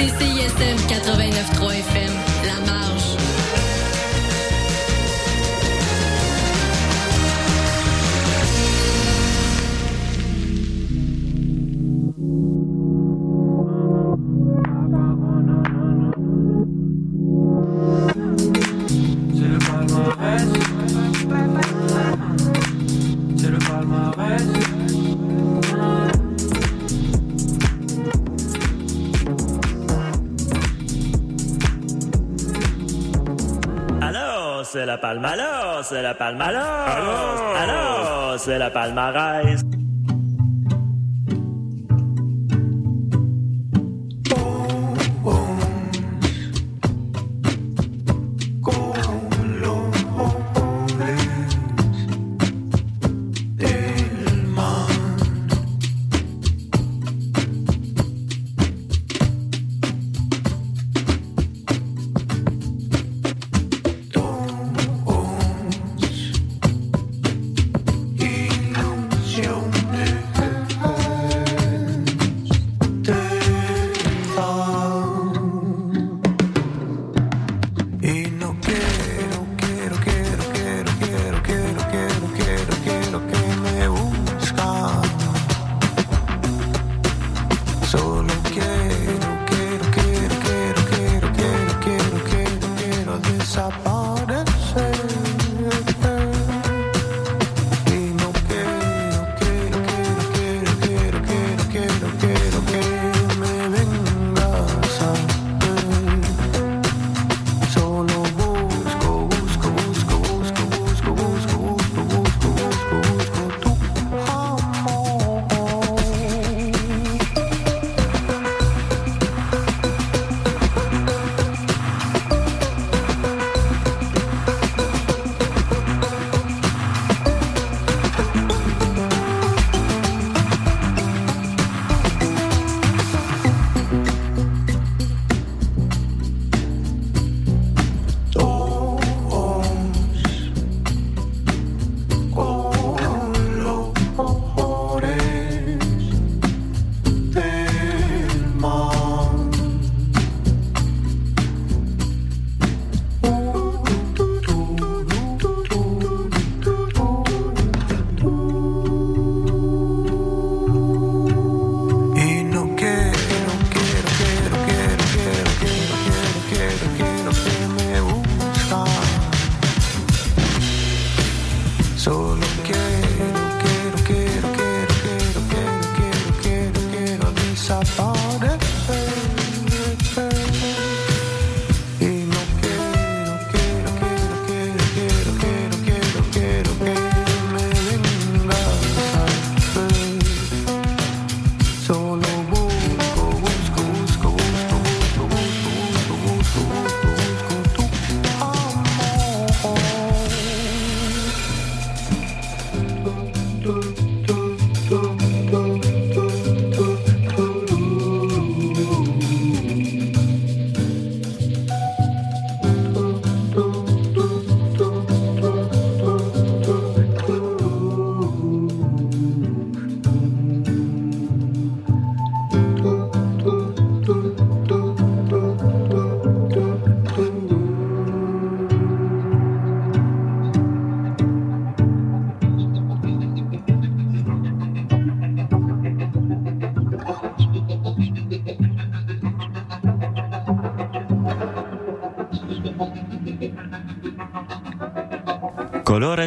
écoutez CISM 89.3 FM, la palme. Alors, c'est la palme. Alors, alors, c'est la palmarès.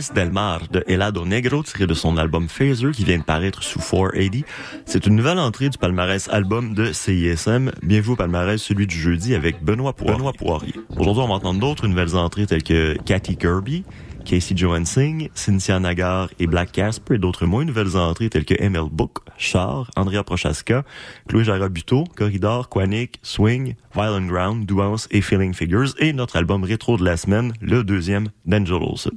Colores del Mar de Helado Negro tiré de son album Phaser qui vient de paraître sous 480. C'est une nouvelle entrée du palmarès album de CISM. Bienvenue au palmarès, celui du jeudi avec Benoît Poirier. Benoît Poirier. Aujourd'hui, on va entendre d'autres nouvelles entrées telles que Cathy Kirby, Casey Johansing, Cynthia Nagar et Black Casper et d'autres moins nouvelles entrées telles que ML Book, Char, Andrea Prochaska, Chloé Jarabuto, Corridor, Quanic, Swing, Violent Ground, Douance et Feeling Figures et notre album rétro de la semaine, le deuxième d'Angel Olsen.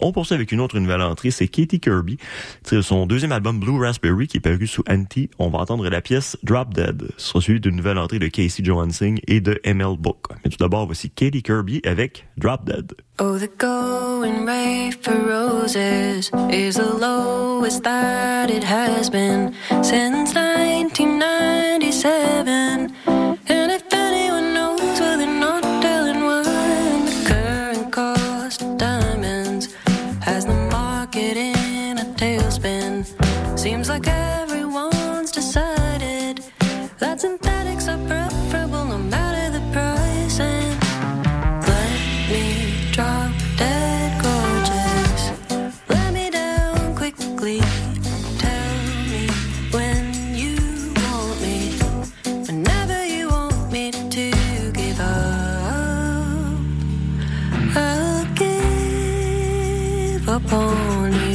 On poursuit avec une autre nouvelle entrée, c'est Katie Kirby. C'est son deuxième album Blue Raspberry qui est paru sous Anti. On va entendre la pièce Drop Dead. Ce sera suivi d'une nouvelle entrée de Casey Johansing et de ML Book. Mais tout d'abord, voici Katie Kirby avec Drop Dead. Oh, the going rate for roses is the lowest that it has been since 1997. And if anyone knows, well, they're not telling why. The current cost of diamonds has the market in a tailspin. Seems like everyone's decided that's upon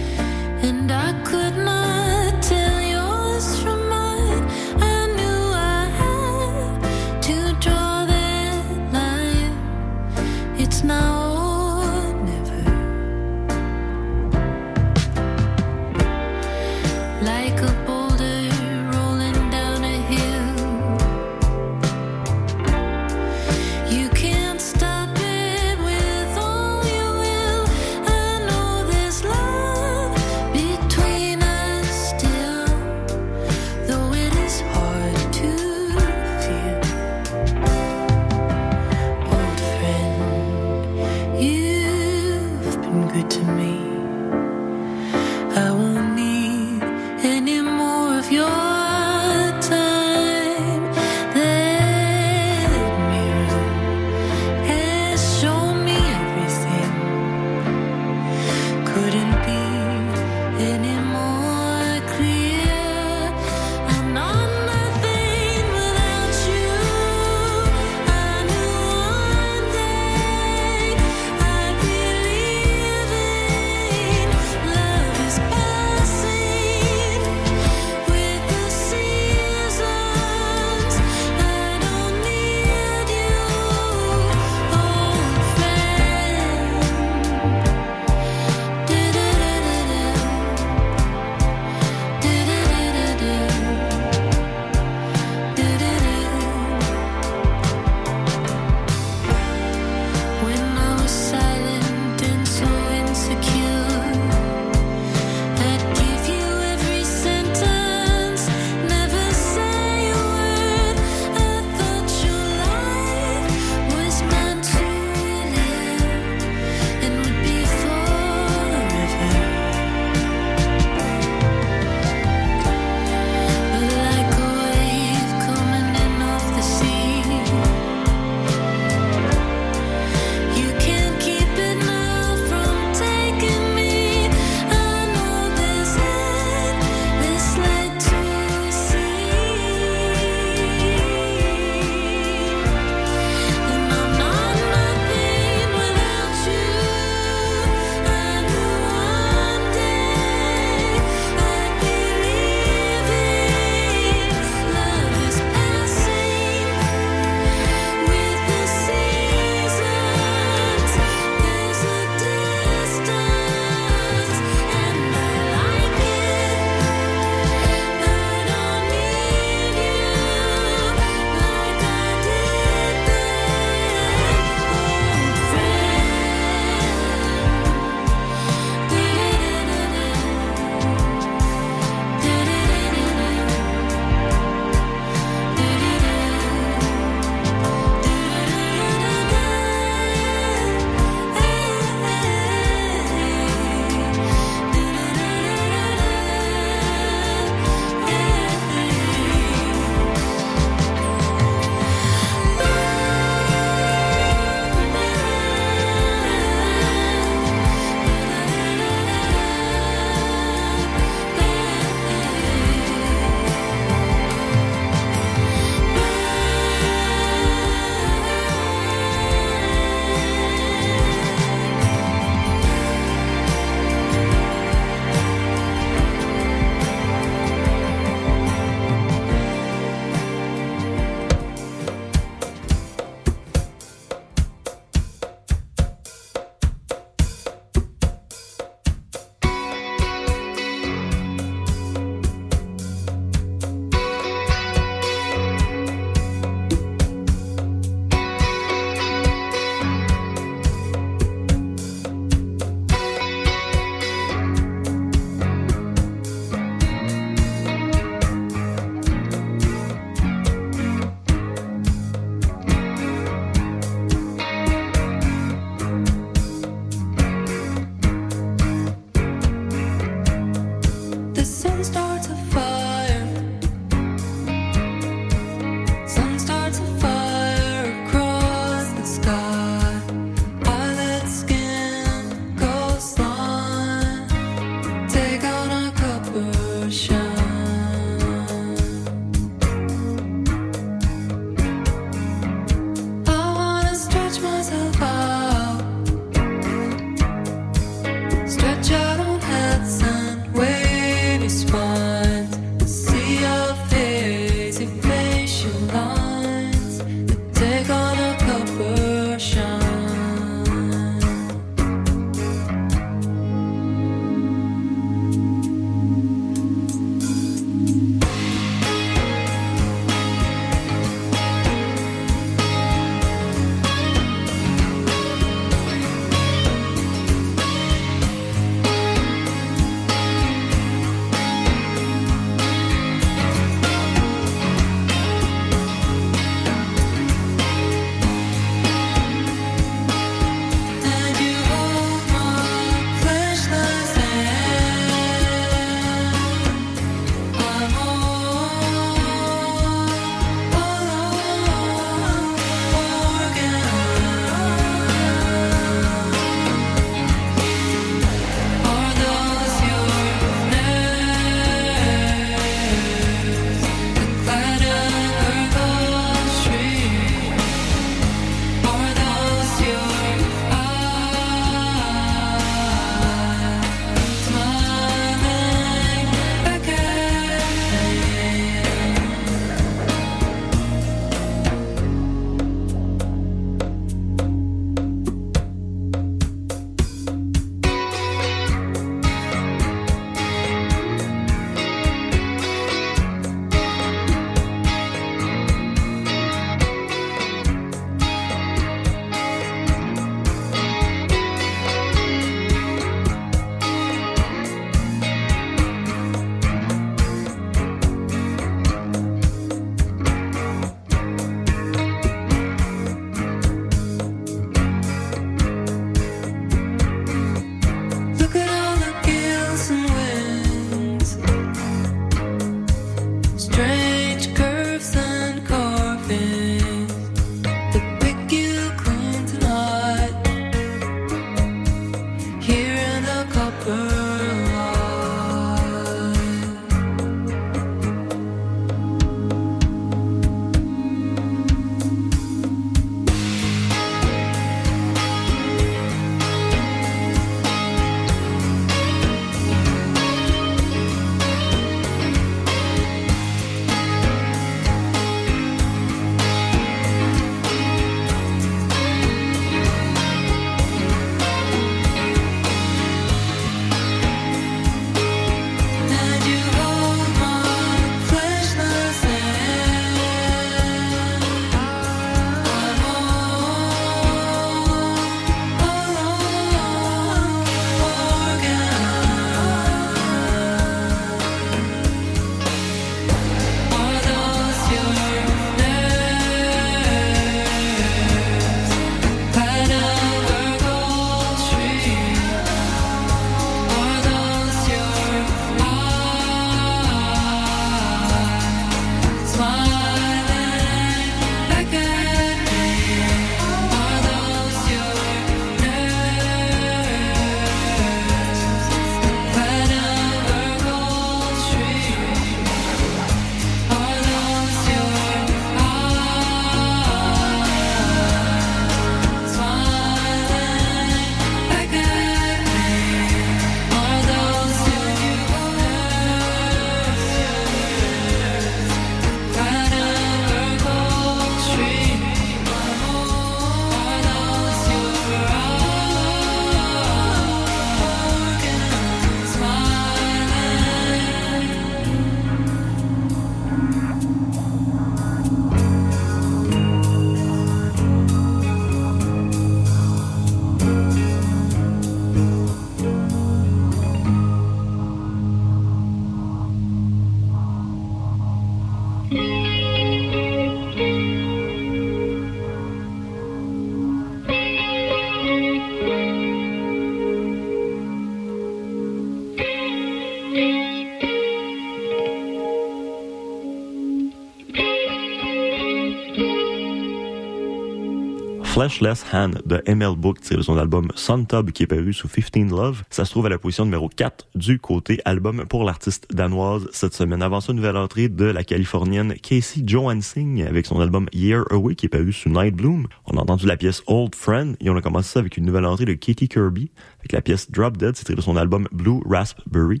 Fleshless Hand de ML Book, tiré de son album Suntub qui est paru sous 15 Love. Ça se trouve à la position numéro 4 du côté album pour l'artiste danoise cette semaine. Avant ça, nouvelle entrée de la californienne Casey Johansing avec son album Year Away qui est paru sous Night Bloom. On a entendu la pièce Old Friend et on a commencé ça avec une nouvelle entrée de Katie Kirby avec la pièce Drop Dead, c'est de son album Blue Raspberry.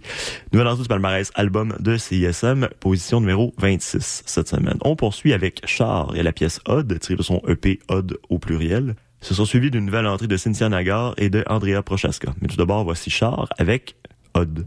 Nouvelle entrée du palmarès album de CISM, position numéro 26 cette semaine. On poursuit avec Char et la pièce Odd, tirée de son EP Odd au pluriel. Ce sont suivis d'une nouvelle entrée de Cynthia Nagar et de Andrea Prochaska. Mais tout d'abord, voici Char avec Odd.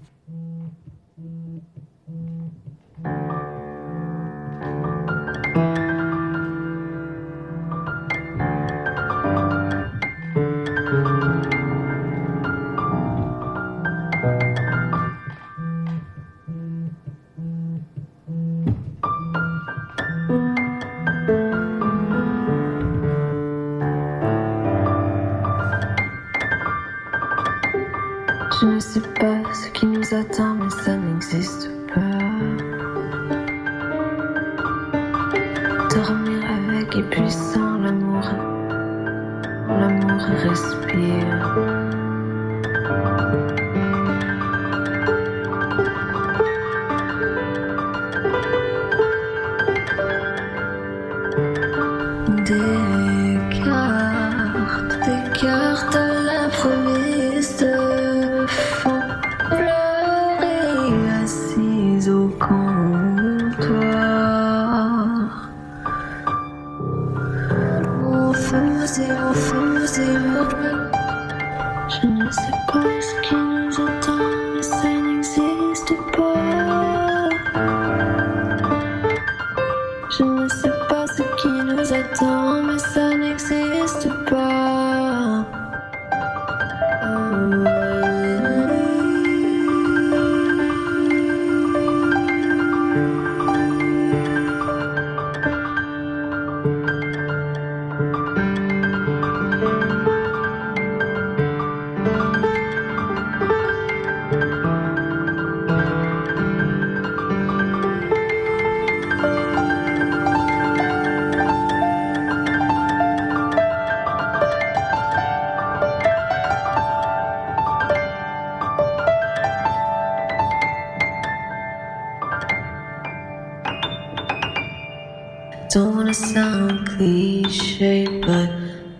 Don't wanna sound cliche, but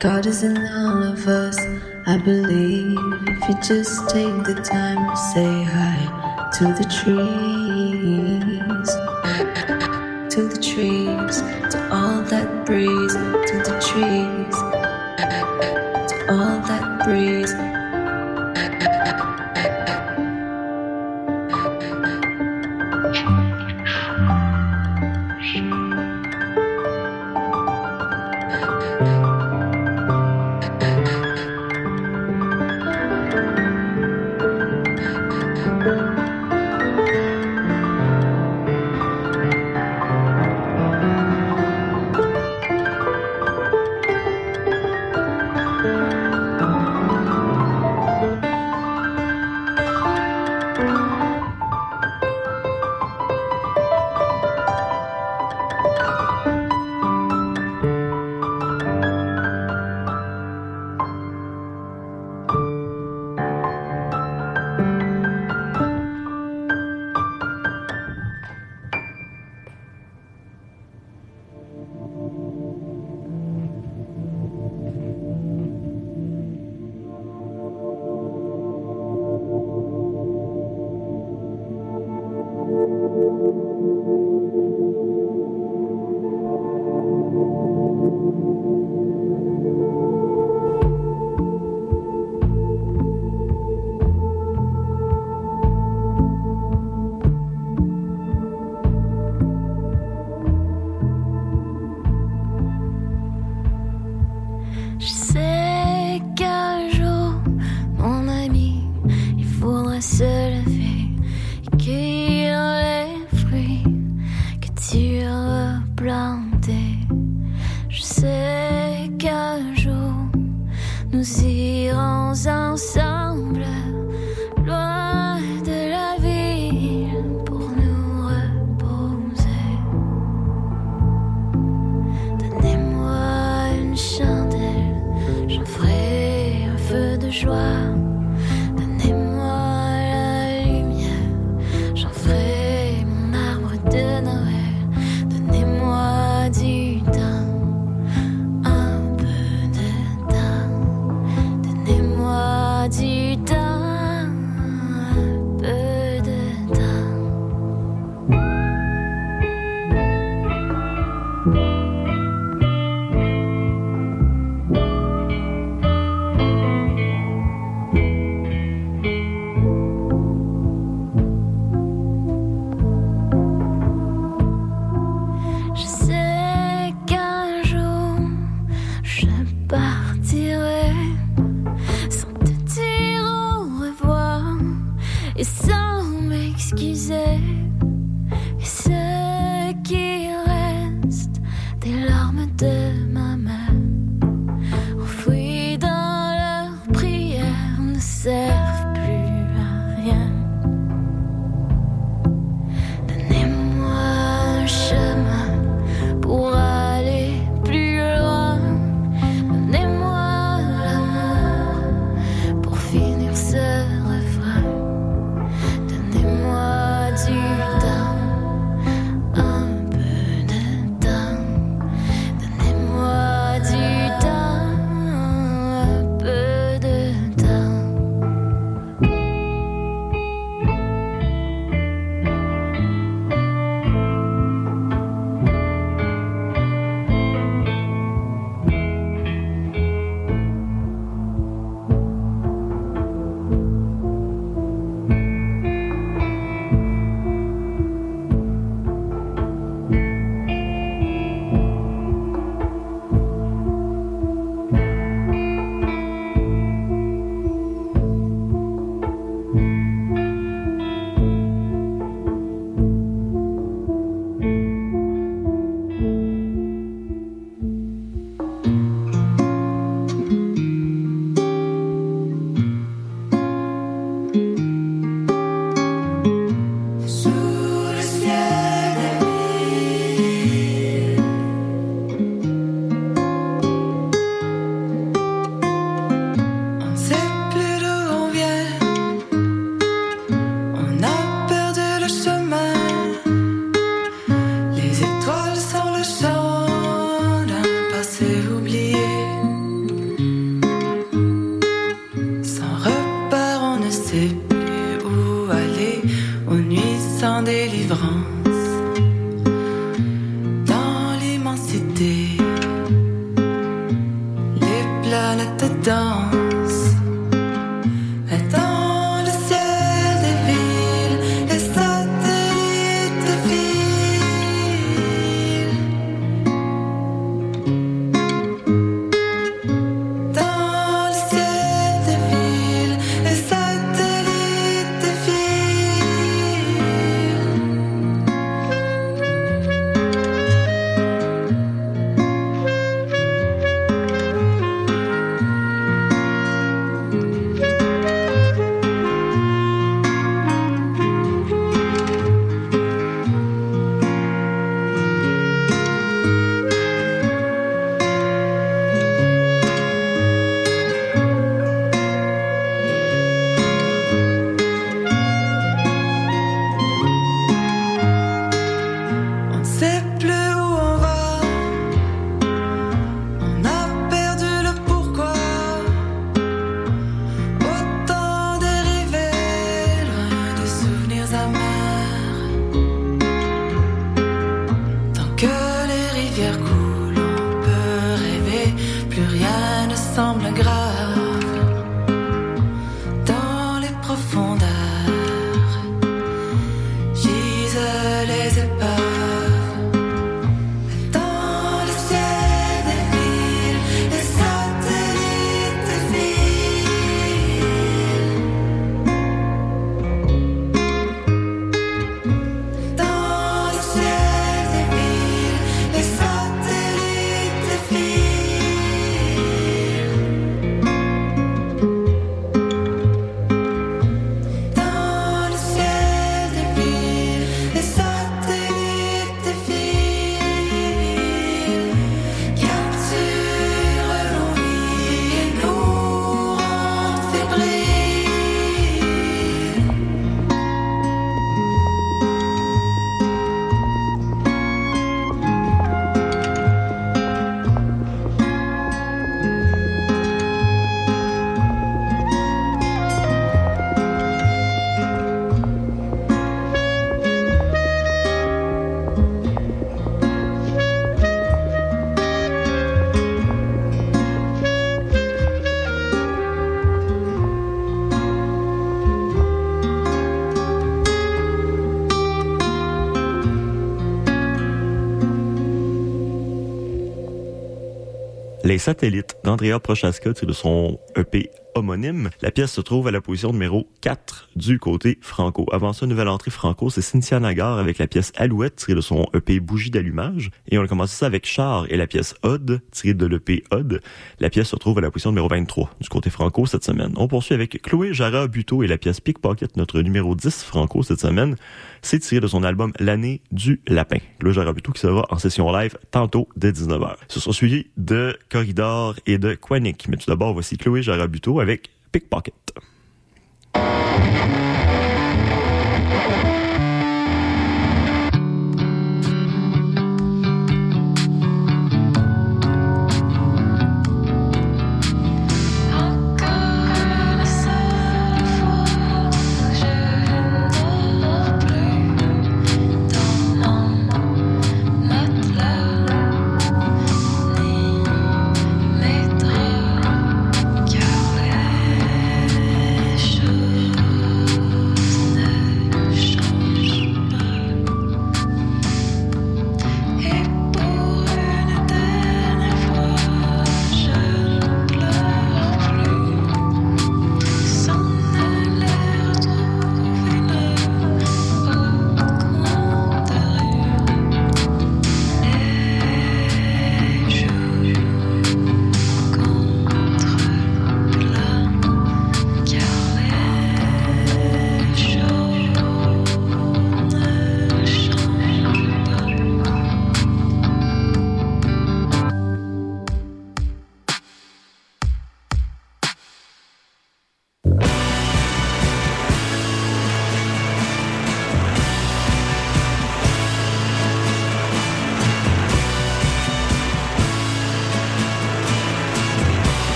God is in all of us. I believe if you just take the time to say hi to the trees, se lever et cueillir les fruits que tu as plantés. Je sais qu'un jour, nous irons ensemble, Les satellites d'Andrea Prochaska, c'est de son EP homonyme. La pièce se trouve à la position numéro 4 du côté franco. Avant ça, nouvelle entrée franco, c'est Cynthia Nagar avec la pièce Alouette tirée de son EP Bougie d'allumage. Et on a commencé ça avec Char et la pièce Odd tirée de l'EP Odd. La pièce se trouve à la position numéro 23 du côté franco cette semaine. On poursuit avec Chloé Jara Buteau et la pièce Pickpocket, notre numéro 10 franco cette semaine. C'est tiré de son album L'année du lapin. Chloé Jara Buteau qui sera en session live tantôt dès 19h. Ce sera suivi de Corridor et de Quanic. Mais tout d'abord, voici Chloé Jara Buteau Narvik pickpocket.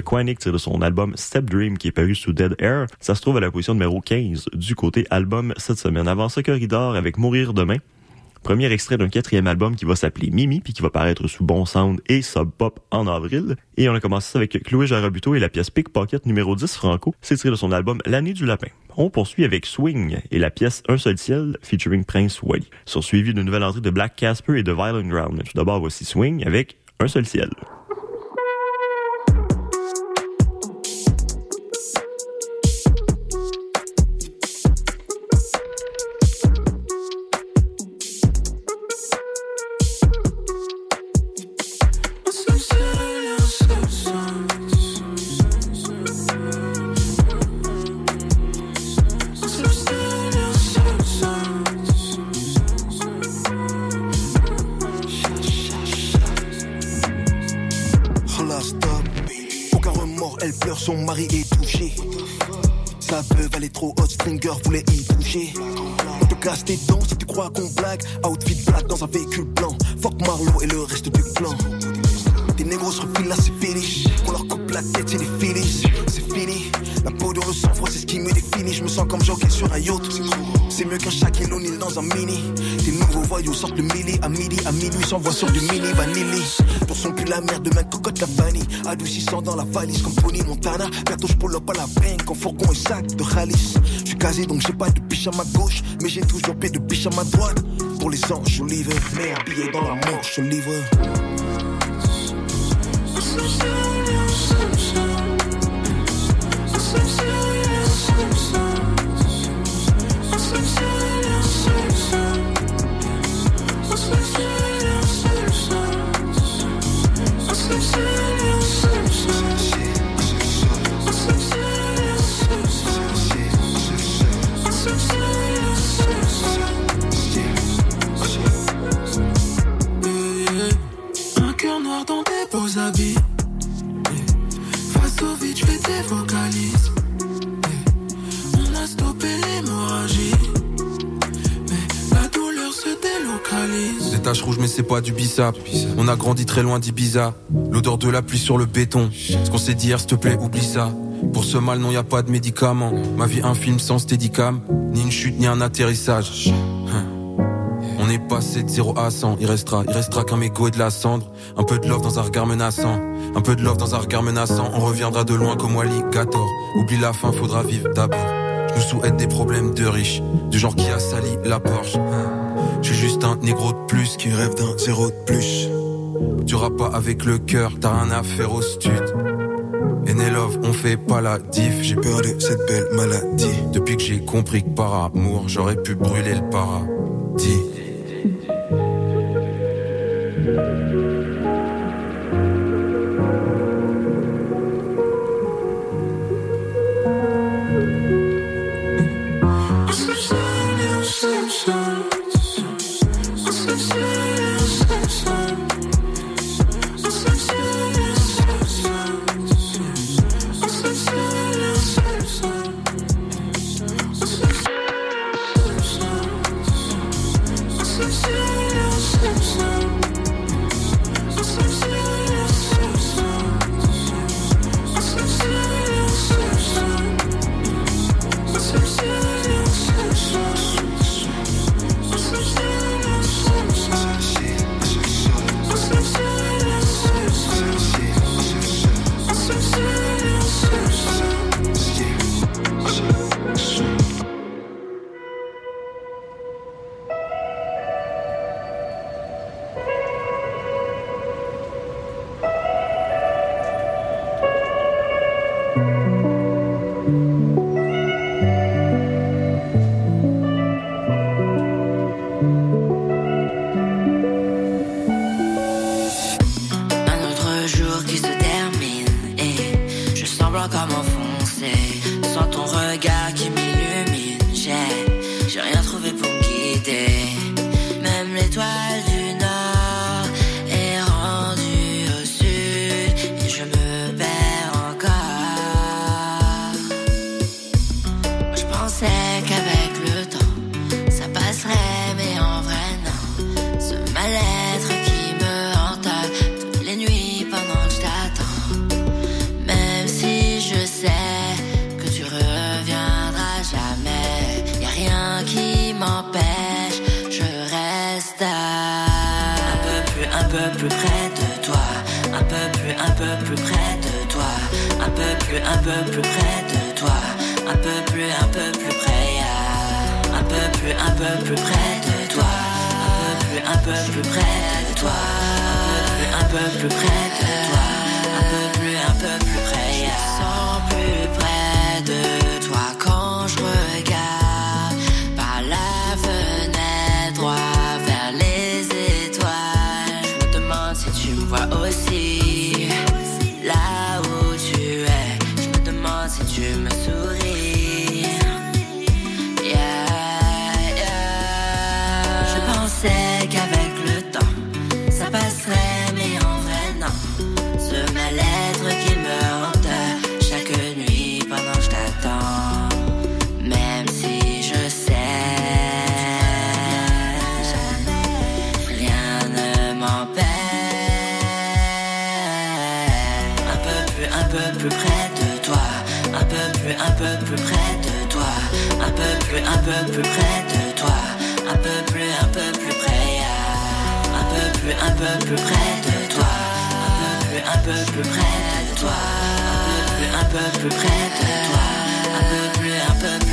De Quanic tiré de son album Step Dream qui est paru sous Dead Air. Ça se trouve à la position numéro 15 du côté album cette semaine. Avant ça, Corridor avec Mourir demain. Premier extrait d'un quatrième album qui va s'appeler Mimi, puis qui va paraître sous Bon Sound et Sub Pop en avril. Et on a commencé ça avec Chloé Jarabuto et la pièce Pickpocket numéro 10 Franco. C'est tiré de son album L'année du lapin. On poursuit avec Swing et la pièce Un seul ciel featuring Prince Wally. Sont suivis d'une nouvelle entrée de Black Casper et de Violent Ground. D'abord, voici Swing avec Un seul ciel. Valise comme Pony Montana. Bientôt, je pull up à la banque en fourgon et sac de Khalis. Je suis casé donc j'ai pas de biche à ma gauche. Mais j'ai toujours pied de biche à ma droite. Pour les anges, Olive. Merde, billet dans la manche, Olive. Un c'est pas du bissap On a grandi très loin d'Ibiza. L'odeur de la pluie sur le béton. Ce qu'on s'est dit hier s'il te plaît oublie ça. Pour ce mal non y a pas de médicaments. Ma vie un film sans steadicam. Ni une chute ni un atterrissage. On est passé de 0 à 100 Il restera, il restera qu'un mégot et de la cendre. Un peu de love dans un regard menaçant. Un peu de love dans un regard menaçant. On reviendra de loin comme Wally 14 Oublie la fin faudra vivre d'abord. Je nous souhaite des problèmes de riches. Du genre qui a sali la Porsche je suis juste un négro de plus qui rêve d'un zéro de plus. Tu rappes pas avec le cœur, t'as rien à au stud. Et Love, on fait pas la diff. J'ai peur de cette belle maladie. Depuis que j'ai compris que par amour, j'aurais pu brûler le paradis. Passerait, mais en vrai non. Ce mal-être qui me hante chaque nuit pendant que je t'attends. Même si je sais, rien ne m'empêche. Un peu plus, un peu plus près de toi. Un peu plus, un peu plus près de toi. Un peu plus, un peu plus près de toi. Un peu plus, près de toi. Un peu plus, un peu plus près de toi. Un peu plus, un peu plus près de toi. Un peu plus, un peu plus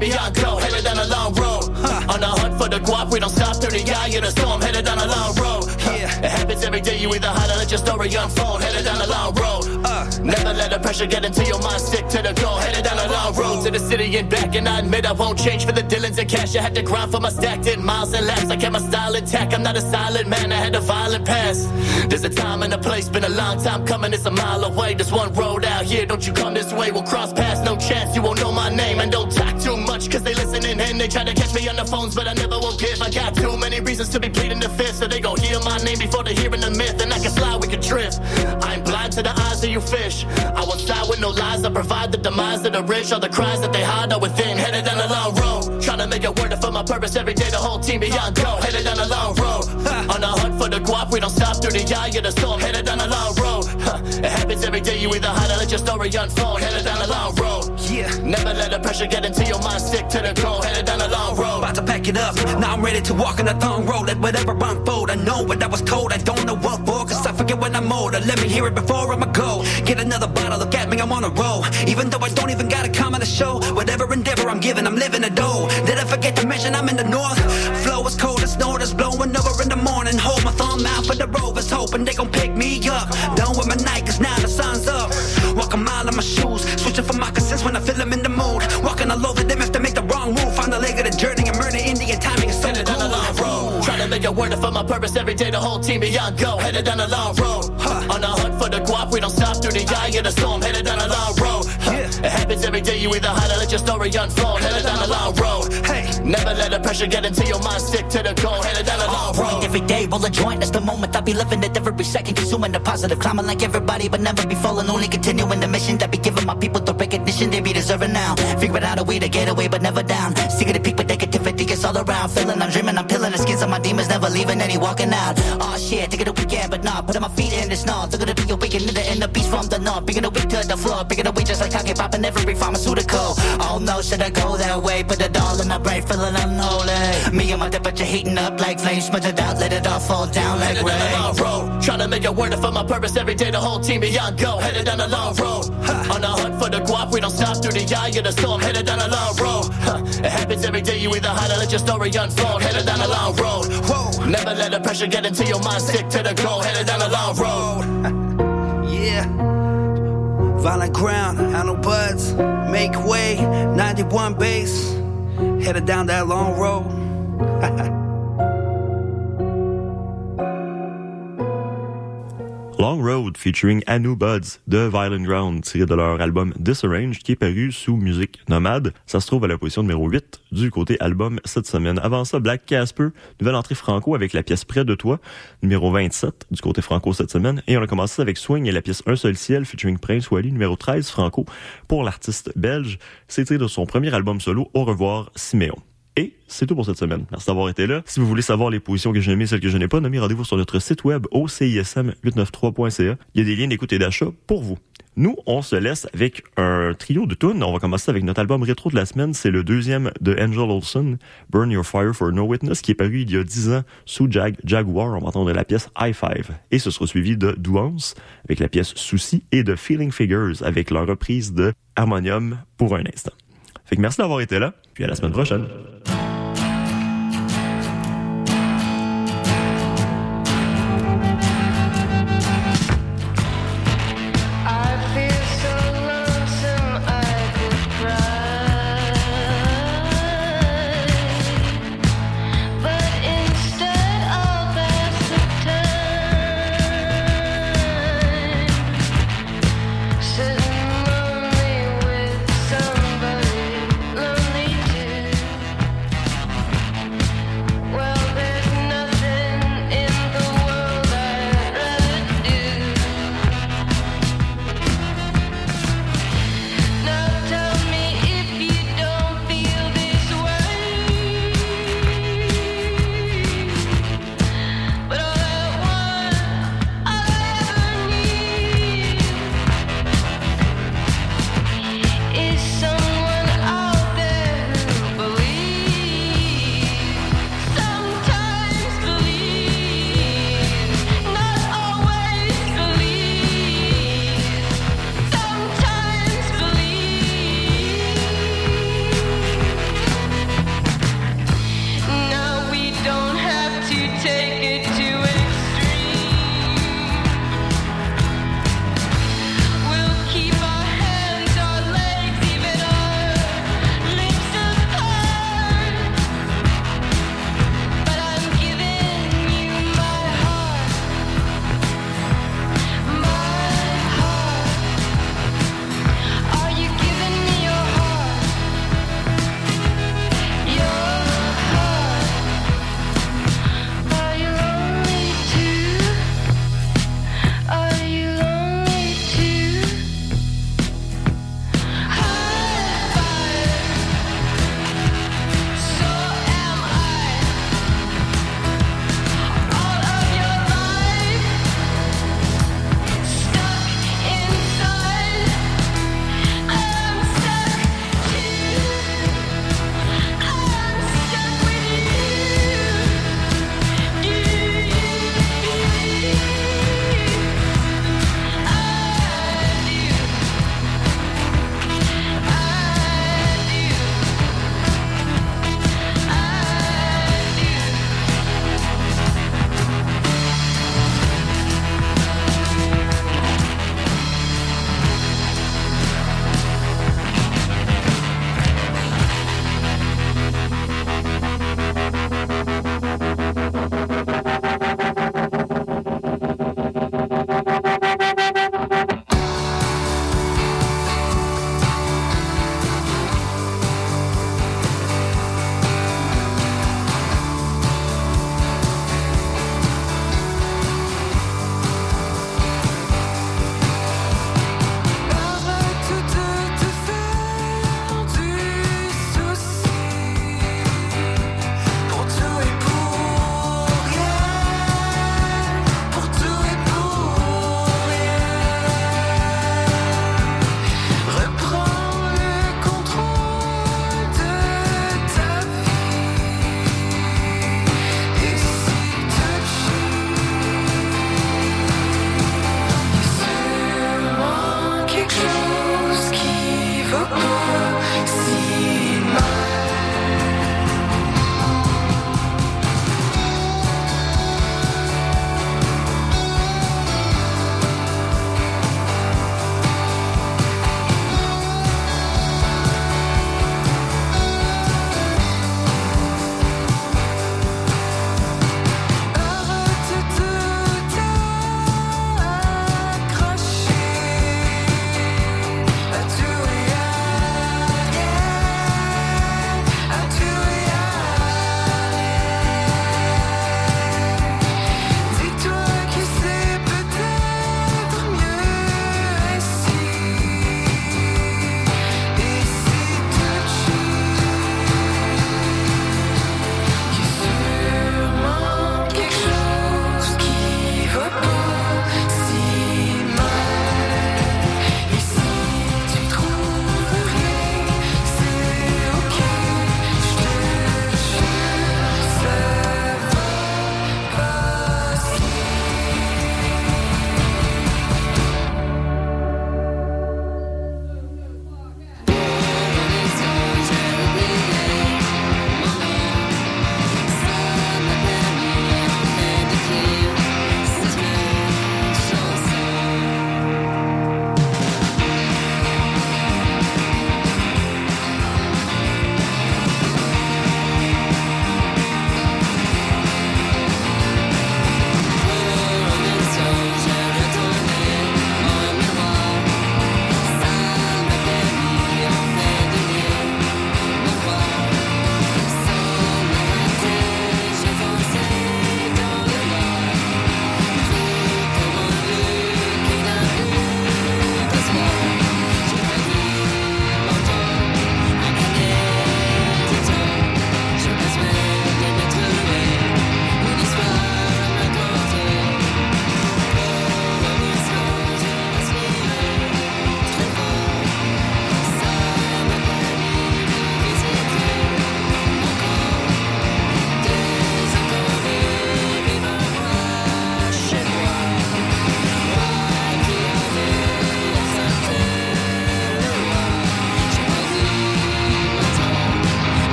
day. The whole team beyond go. Headed down a long road. On the hunt for the guap. We don't stop through the eye of the storm. Headed down a long road. Yeah. It happens every day. You either hide or let your story unfold. Headed down a long road. Uh. Never let the pressure get into your mind. Stick to the goal. Headed down a long road to the city and back. And I admit I won't change for the Dylans and cash. I had to grind for my stacked in miles and laps. I kept my style intact. I'm not a silent man. I had a violent past. There's a time and a place. Been a long time coming. It's a mile away. There's one road out here. Don't you come this way. We'll cross paths. No chance. You won't know my name. And try to catch me on the phones. But I never will give. I got too many reasons to be pleading the fifth. So they gon' hear my name before they hearing the myth. And I can fly, we can drift. I'm blind to the eyes of you fish. I won't side with no lies. I provide the demise of the rich. All the cries that they hide are within. Headed down a long road. Trying to make it work for my purpose every day. The whole team beyond go. Headed down a long road. On the hunt for the guap. We don't stop through the eye of the storm. Headed down day. You either hide or let your story unfold. Headed down a long road. Yeah. Never let the pressure get into your mind. Stick to the goal. Headed down a long road. About to pack it up. Now I'm ready to walk on the thorn road. Let whatever unfold. I know what I was told. I don't know what for. Cause I forget when I'm older. Let me hear it before I'ma go. Get another bottle. Look at me, I'm on a roll. Even though I don't even got a comment to show. Whatever endeavor I'm giving, I'm living a dough. Did I forget to mention I'm in the north? Flow is cold, it's snow that's blowing over in the morning. Hold my thumb out for the rovers, hoping they gon' pick me up. Done with my night, cause now the. Walk a mile in my shoes, switching for moccasins when I feel I'm in the mood. Walking all over them if they make the wrong move. Find the leg of the journey and murder Indian timing is so Headed down a long road. Trying to make it work for my purpose every day. The whole team beyond go. Headed down a long road. On the hunt for the guap. We don't stop through the eye of the storm. Headed down a long road. yeah It happens every day. You either hide or let your story unfold. Headed down a long road. Hey. Never let the pressure get into your mind. Stick to the goal. Headed down a long road. Every day, roll a joint, that's the moment I'll be living it every second, consuming the positive, climbing like everybody, but never be falling, only continuing the mission that be giving my people the recognition they be deserving now. Figure out a way to get away, but never down. Seeking the peak, but negativity is all around. Feeling I'm dreaming, I'm peeling the skins of my demons, never leaving any walking out. Oh shit, taking a weekend, but nah, putting my feet in the snow. Look at the be awakened in the inner beast from the north, bringing the weak to the floor, bringing the weak just like I cocky popping every pharmaceutical. Oh no, should I go that way? Put it all in my brain, feeling unholy. Me and my temperature heating up like flames, smudge it out, let it all fall down like Headed down a long road. Trying to make it work for my purpose every day. The whole team beyond go. Headed down a long road. On a hunt for the guap. We don't stop through the eye of the storm. Headed down a long road. It happens every day. You either hide or let your story unfold. Headed down a long road. Whoa. Never let the pressure get into your mind. Stick to the goal. Headed down a long road. Yeah. Violent ground, I know buds. Make way, 91 base. Headed down that long road. Long Road featuring Anu Buds de Violent Ground, tiré de leur album Disarranged qui est paru sous musique nomade. Ça se trouve à la position numéro 8 du côté album cette semaine. Avant ça, Black Casper, nouvelle entrée franco avec la pièce Près de toi, numéro 27 du côté franco cette semaine. Et on a commencé avec Swing et la pièce Un seul ciel featuring Prince Wally, numéro 13 franco pour l'artiste belge. C'est tiré de son premier album solo Au revoir Siméon. Et c'est tout pour cette semaine. Merci d'avoir été là. Si vous voulez savoir les positions que j'ai aimées, celles que je n'ai pas nommées, rendez-vous sur notre site web au CISM893.ca. Il y a des liens d'écoute et d'achat pour vous. Nous, on se laisse avec un trio de tunes. On va commencer avec notre album rétro de la semaine. C'est le deuxième de Angel Olsen, Burn Your Fire for No Witness, qui est paru il y a 10 ans sous Jag Jaguar. On va entendre la pièce High Five. Et ce sera suivi de Douance avec la pièce Souci et de Feeling Figures avec leur reprise de Harmonium pour un instant. Fait que merci d'avoir été là, puis à la semaine prochaine.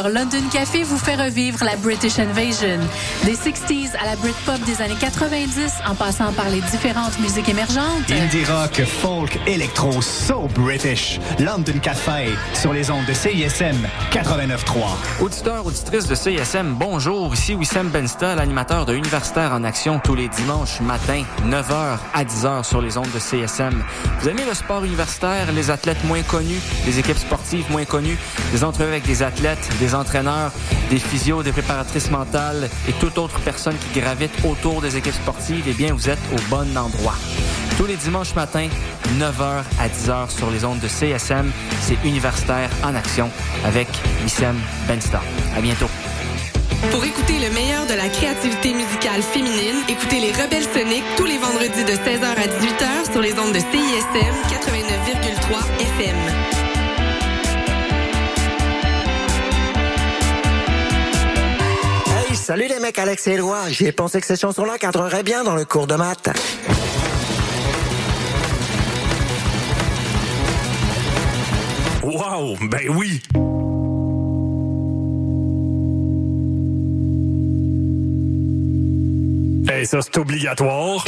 20h, London Café vous fait revivre la British Invasion. Des 60s à la Britpop des années 90, en passant par les différentes musiques émergentes. Indie rock, folk, électro, so British. London Café, sur les ondes de CISM 89.3. Auditeurs, auditrices de CISM, bonjour. Ici Wissam Bensta, l'animateur de Universitaire en Action tous les dimanches matin, 9h à 10h sur les ondes de CSM. Vous aimez le sport universitaire, les athlètes moins connus, les équipes sportives moins connues, des entrevues avec des athlètes, des entraîneurs, des physios, des préparatrices mentales et toute autre personne qui gravite autour des équipes sportives, eh bien, vous êtes au bon endroit. Tous les dimanches matins, 9h à 10h sur les ondes de CSM, c'est Universitaire en Action avec Wissem Benstar. À bientôt. Pour écouter le meilleur de la créativité musicale féminine, écoutez les Rebelles Soniques tous les vendredis de 16h à 18h sur les ondes de CISM 89,3 FM. Salut les mecs, Alex et Éloi. J'ai pensé que ces chansons-là cadreraient bien dans le cours de maths. Wow, ben oui. Hey, ça, c'est obligatoire.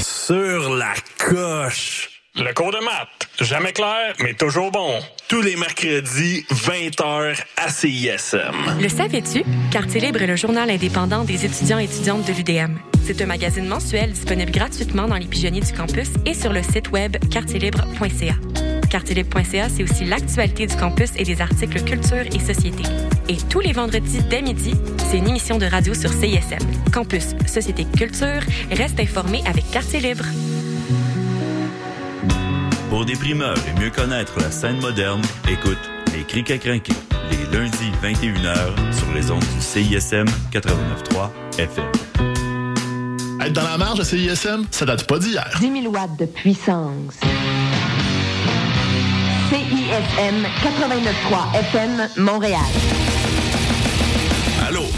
Sur la coche. Le cours de maths, jamais clair, mais toujours bon. Tous les mercredis, 20h à CISM. Le savais-tu? Quartier Libre est le journal indépendant des étudiants et étudiantes de l'UDM. C'est un magazine mensuel disponible gratuitement dans les pigeonniers du campus et sur le site web quartierlibre.ca. Quartierlibre.ca, c'est aussi l'actualité du campus et des articles culture et société. Et tous les vendredis dès midi, c'est une émission de radio sur CISM. Campus, société, culture, reste informé avec Quartier Libre. Pour des primeurs et mieux connaître la scène moderne, écoute Les Crics à crinquer, les lundis 21h sur les ondes du CISM 89.3 FM. Être dans la marge de CISM, ça date pas d'hier. 10 000 watts de puissance. CISM 89.3 FM Montréal.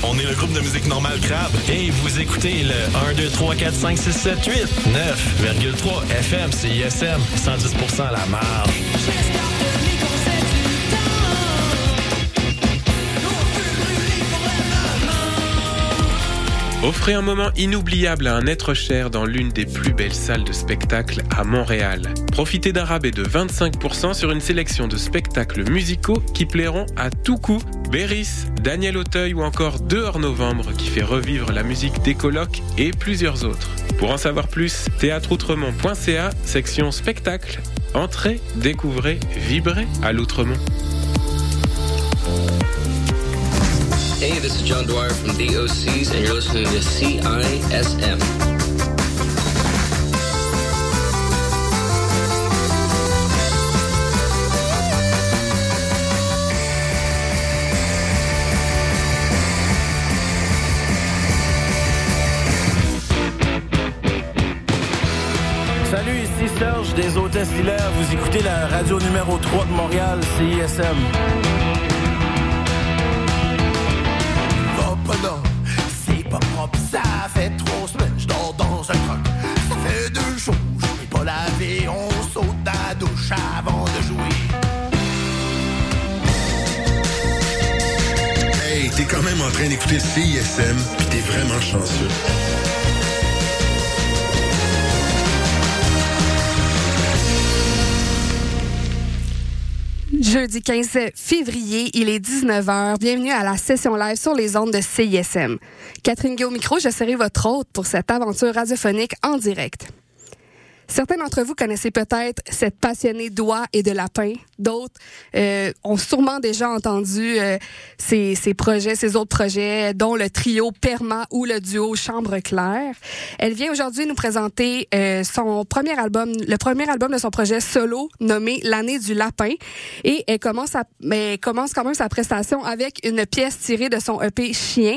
On est le groupe de musique normale Crabe et vous écoutez le 1, 2, 3, 4, 5, 6, 7, 8, 9,3 FM, CISM, 110% à la marge. Offrez un moment inoubliable à un être cher dans l'une des plus belles salles de spectacle à Montréal. Profitez d'un rabais de 25% sur une sélection de spectacles musicaux qui plairont à tout coup. Béris, Daniel Auteuil ou encore Dehors Novembre qui fait revivre la musique des colocs et plusieurs autres. Pour en savoir plus, théâtreoutremont.ca, section spectacle. Entrez, découvrez, vibrez à l'Outremont. Hey, this is John Dwyer from the OCs, and you're listening to CISM. Serge des Hôtesses Hilaire. Vous écoutez la radio numéro 3 de Montréal, CISM. Quand même en train d'écouter CISM, pis t'es vraiment chanceux. Jeudi 15 février, il est 19h. Bienvenue à la session live sur les ondes de CISM. Catherine au micro, je serai votre hôte pour cette aventure radiophonique en direct. Certains d'entre vous connaissez peut-être cette passionnée d'oie et de lapin. D'autres euh, ont sûrement déjà entendu euh, projets, ces autres projets, dont le trio Perma ou le duo Chambre Claire. Elle vient aujourd'hui nous présenter euh, son premier album, le premier album de son projet solo nommé L'année du lapin. Et elle commence, à, elle commence quand même sa prestation avec une pièce tirée de son EP Chien.